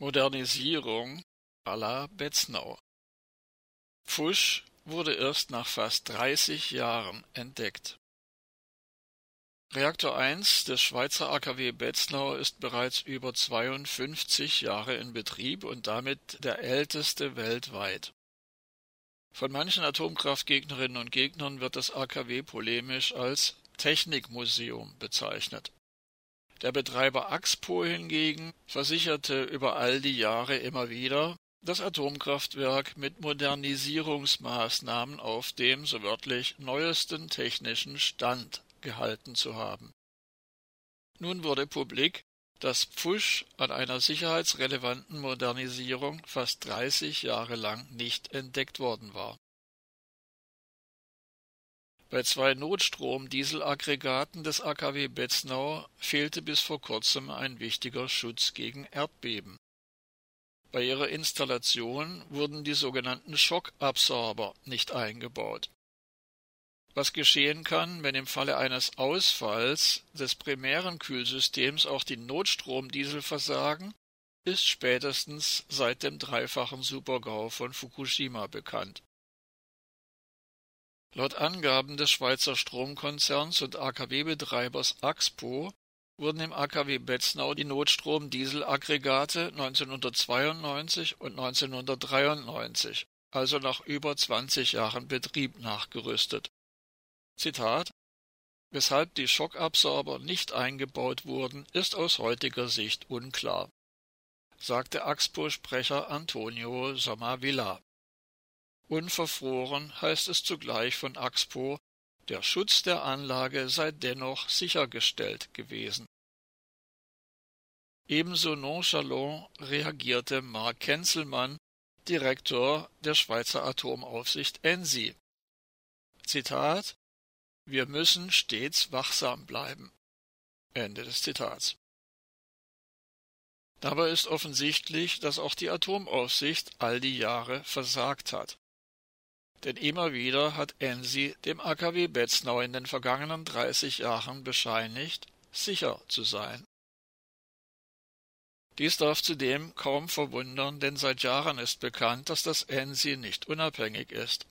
Modernisierung à la Betznau. Pfusch wurde erst nach fast 30 Jahren entdeckt. Reaktor 1 des Schweizer AKW Betznau ist bereits über 52 Jahre in Betrieb und damit der älteste weltweit. Von manchen Atomkraftgegnerinnen und Gegnern wird das AKW polemisch als Technikmuseum bezeichnet. Der Betreiber Axpo hingegen versicherte über all die Jahre immer wieder, das Atomkraftwerk mit Modernisierungsmaßnahmen auf dem, so wörtlich, neuesten technischen Stand gehalten zu haben. Nun wurde publik, dass Pfusch an einer sicherheitsrelevanten Modernisierung fast 30 Jahre lang nicht entdeckt worden war. Bei zwei Notstrom-Dieselaggregaten des AKW Betznau fehlte bis vor kurzem ein wichtiger Schutz gegen Erdbeben. Bei ihrer Installation wurden die sogenannten Schockabsorber nicht eingebaut was geschehen kann, wenn im Falle eines Ausfalls des primären Kühlsystems auch die Notstromdiesel versagen, ist spätestens seit dem dreifachen Supergau von Fukushima bekannt. Laut Angaben des Schweizer Stromkonzerns und AKW-Betreibers Axpo wurden im AKW Betznau die Notstromdieselaggregate 1992 und 1993, also nach über 20 Jahren Betrieb, nachgerüstet Zitat Weshalb die Schockabsorber nicht eingebaut wurden, ist aus heutiger Sicht unklar, sagte Axpo-Sprecher Antonio Somavilla. Unverfroren heißt es zugleich von Axpo, der Schutz der Anlage sei dennoch sichergestellt gewesen. Ebenso nonchalant reagierte Mark Kenzelmann, Direktor der Schweizer Atomaufsicht ENSI. Zitat wir müssen stets wachsam bleiben. Ende des Zitats. Dabei ist offensichtlich, dass auch die Atomaufsicht all die Jahre versagt hat. Denn immer wieder hat ENSI dem AKW Betznau in den vergangenen 30 Jahren bescheinigt, sicher zu sein. Dies darf zudem kaum verwundern, denn seit Jahren ist bekannt, dass das ENSI nicht unabhängig ist.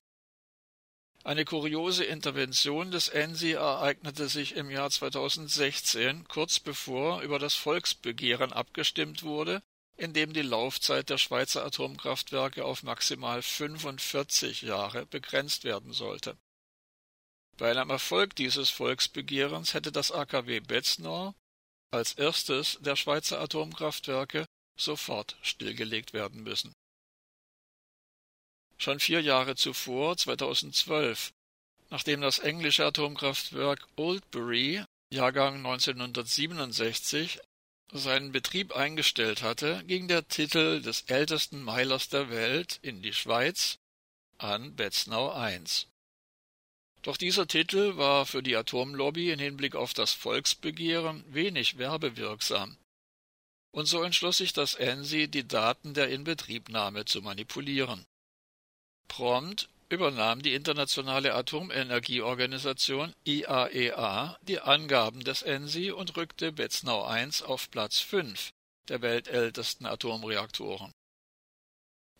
Eine kuriose Intervention des ENSI ereignete sich im Jahr 2016, kurz bevor über das Volksbegehren abgestimmt wurde, in dem die Laufzeit der Schweizer Atomkraftwerke auf maximal 45 Jahre begrenzt werden sollte. Bei einem Erfolg dieses Volksbegehrens hätte das AKW Betznor als erstes der Schweizer Atomkraftwerke sofort stillgelegt werden müssen Schon vier Jahre zuvor, 2012, nachdem das englische Atomkraftwerk Oldbury, Jahrgang 1967, seinen Betrieb eingestellt hatte, ging der Titel des ältesten Meilers der Welt in die Schweiz an Betznau I. Doch dieser Titel war für die Atomlobby in Hinblick auf das Volksbegehren wenig werbewirksam. Und so entschloss sich das ENSI, die Daten der Inbetriebnahme zu manipulieren. Prompt übernahm die Internationale Atomenergieorganisation IAEA e die Angaben des ENSI und rückte Betznau I auf Platz 5 der weltältesten Atomreaktoren.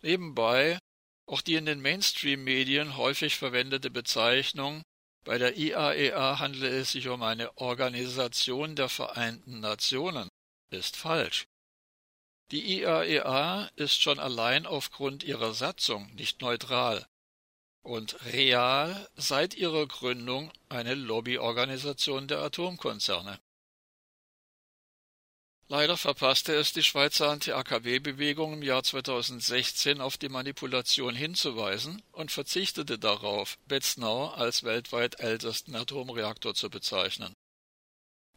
Nebenbei auch die in den Mainstream-Medien häufig verwendete Bezeichnung bei der IAEA e handele es sich um eine Organisation der Vereinten Nationen ist falsch. Die IAEA ist schon allein aufgrund ihrer Satzung nicht neutral und real seit ihrer Gründung eine Lobbyorganisation der Atomkonzerne. Leider verpasste es die Schweizer Anti-AKW-Bewegung im Jahr 2016 auf die Manipulation hinzuweisen und verzichtete darauf, Betznau als weltweit ältesten Atomreaktor zu bezeichnen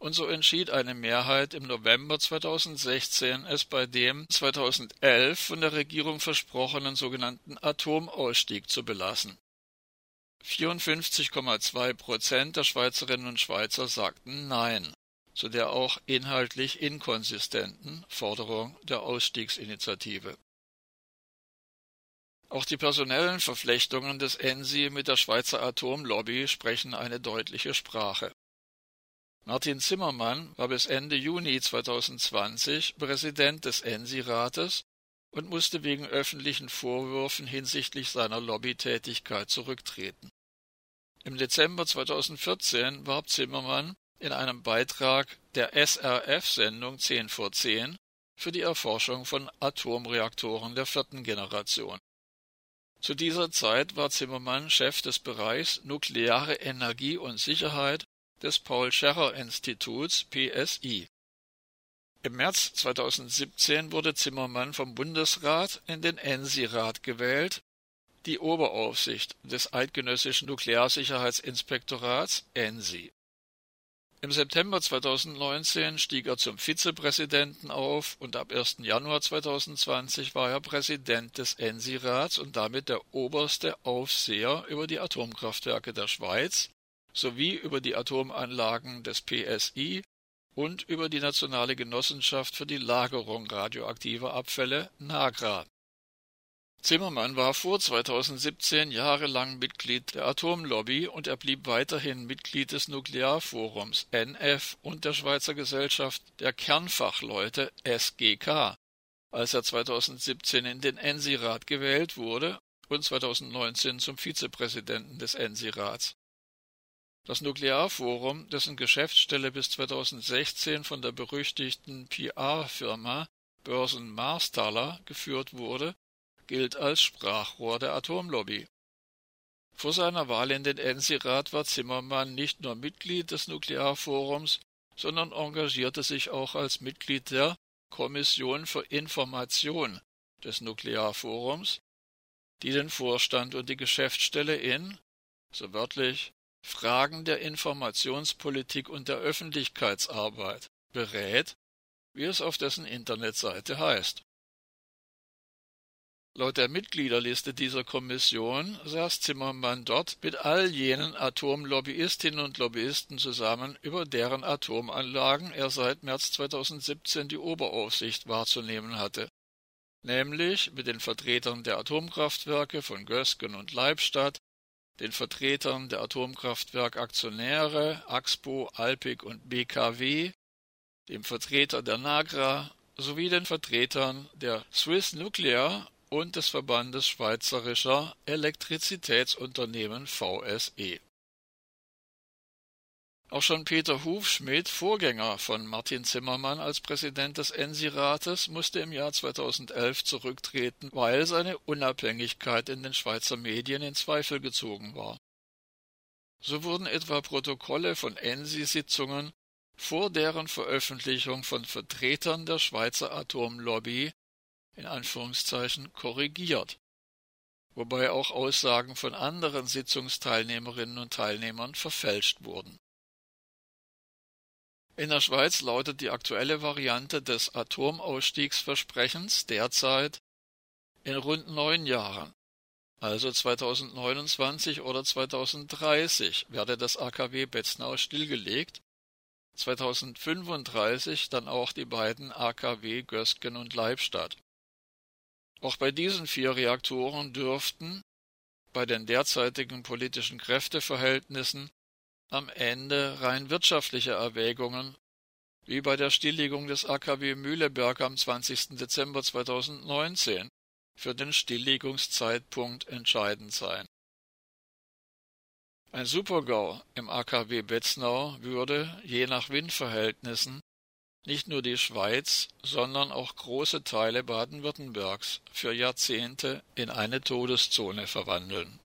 und so entschied eine Mehrheit im November 2016, es bei dem 2011 von der Regierung versprochenen sogenannten Atomausstieg zu belassen. 54,2 Prozent der Schweizerinnen und Schweizer sagten Nein zu der auch inhaltlich inkonsistenten Forderung der Ausstiegsinitiative. Auch die personellen Verflechtungen des ENSI mit der Schweizer Atomlobby sprechen eine deutliche Sprache. Martin Zimmermann war bis Ende Juni 2020 Präsident des ENSI-Rates und musste wegen öffentlichen Vorwürfen hinsichtlich seiner Lobbytätigkeit zurücktreten. Im Dezember 2014 warb Zimmermann in einem Beitrag der SRF-Sendung 10 vor 10 für die Erforschung von Atomreaktoren der vierten Generation. Zu dieser Zeit war Zimmermann Chef des Bereichs Nukleare Energie und Sicherheit des Paul-Scherrer-Instituts PSI. Im März 2017 wurde Zimmermann vom Bundesrat in den ENSI-Rat gewählt, die Oberaufsicht des Eidgenössischen Nuklearsicherheitsinspektorats ENSI. Im September 2019 stieg er zum Vizepräsidenten auf und ab 1. Januar 2020 war er Präsident des ENSI-Rats und damit der oberste Aufseher über die Atomkraftwerke der Schweiz sowie über die Atomanlagen des PSI und über die Nationale Genossenschaft für die Lagerung radioaktiver Abfälle NAGRA. Zimmermann war vor 2017 jahrelang Mitglied der Atomlobby und er blieb weiterhin Mitglied des Nuklearforums NF und der Schweizer Gesellschaft der Kernfachleute SGK, als er 2017 in den ENSI-Rat gewählt wurde und 2019 zum Vizepräsidenten des ENSI-Rats. Das Nuklearforum, dessen Geschäftsstelle bis 2016 von der berüchtigten PR-Firma Börsen Marstaller geführt wurde, gilt als Sprachrohr der Atomlobby. Vor seiner Wahl in den ENSI-Rat war Zimmermann nicht nur Mitglied des Nuklearforums, sondern engagierte sich auch als Mitglied der Kommission für Information des Nuklearforums, die den Vorstand und die Geschäftsstelle in, so wörtlich, Fragen der Informationspolitik und der Öffentlichkeitsarbeit berät, wie es auf dessen Internetseite heißt. Laut der Mitgliederliste dieser Kommission saß Zimmermann dort mit all jenen Atomlobbyistinnen und Lobbyisten zusammen, über deren Atomanlagen er seit März 2017 die Oberaufsicht wahrzunehmen hatte, nämlich mit den Vertretern der Atomkraftwerke von Gösgen und Leibstadt, den Vertretern der Atomkraftwerkaktionäre Axpo, Alpic und BKW, dem Vertreter der Nagra sowie den Vertretern der Swiss Nuclear und des Verbandes Schweizerischer Elektrizitätsunternehmen VSE. Auch schon Peter Hufschmidt, Vorgänger von Martin Zimmermann als Präsident des ENSI-Rates, musste im Jahr 2011 zurücktreten, weil seine Unabhängigkeit in den Schweizer Medien in Zweifel gezogen war. So wurden etwa Protokolle von ENSI-Sitzungen vor deren Veröffentlichung von Vertretern der Schweizer Atomlobby in Anführungszeichen korrigiert, wobei auch Aussagen von anderen Sitzungsteilnehmerinnen und Teilnehmern verfälscht wurden. In der Schweiz lautet die aktuelle Variante des Atomausstiegsversprechens derzeit in rund neun Jahren, also 2029 oder 2030, werde das AKW Betznau stillgelegt, 2035 dann auch die beiden AKW Gösgen und Leibstadt. Auch bei diesen vier Reaktoren dürften, bei den derzeitigen politischen Kräfteverhältnissen, am Ende rein wirtschaftliche Erwägungen, wie bei der Stilllegung des AKW Mühleberg am 20. Dezember 2019, für den Stilllegungszeitpunkt entscheidend sein. Ein Supergau im AKW Betznau würde, je nach Windverhältnissen, nicht nur die Schweiz, sondern auch große Teile Baden-Württembergs für Jahrzehnte in eine Todeszone verwandeln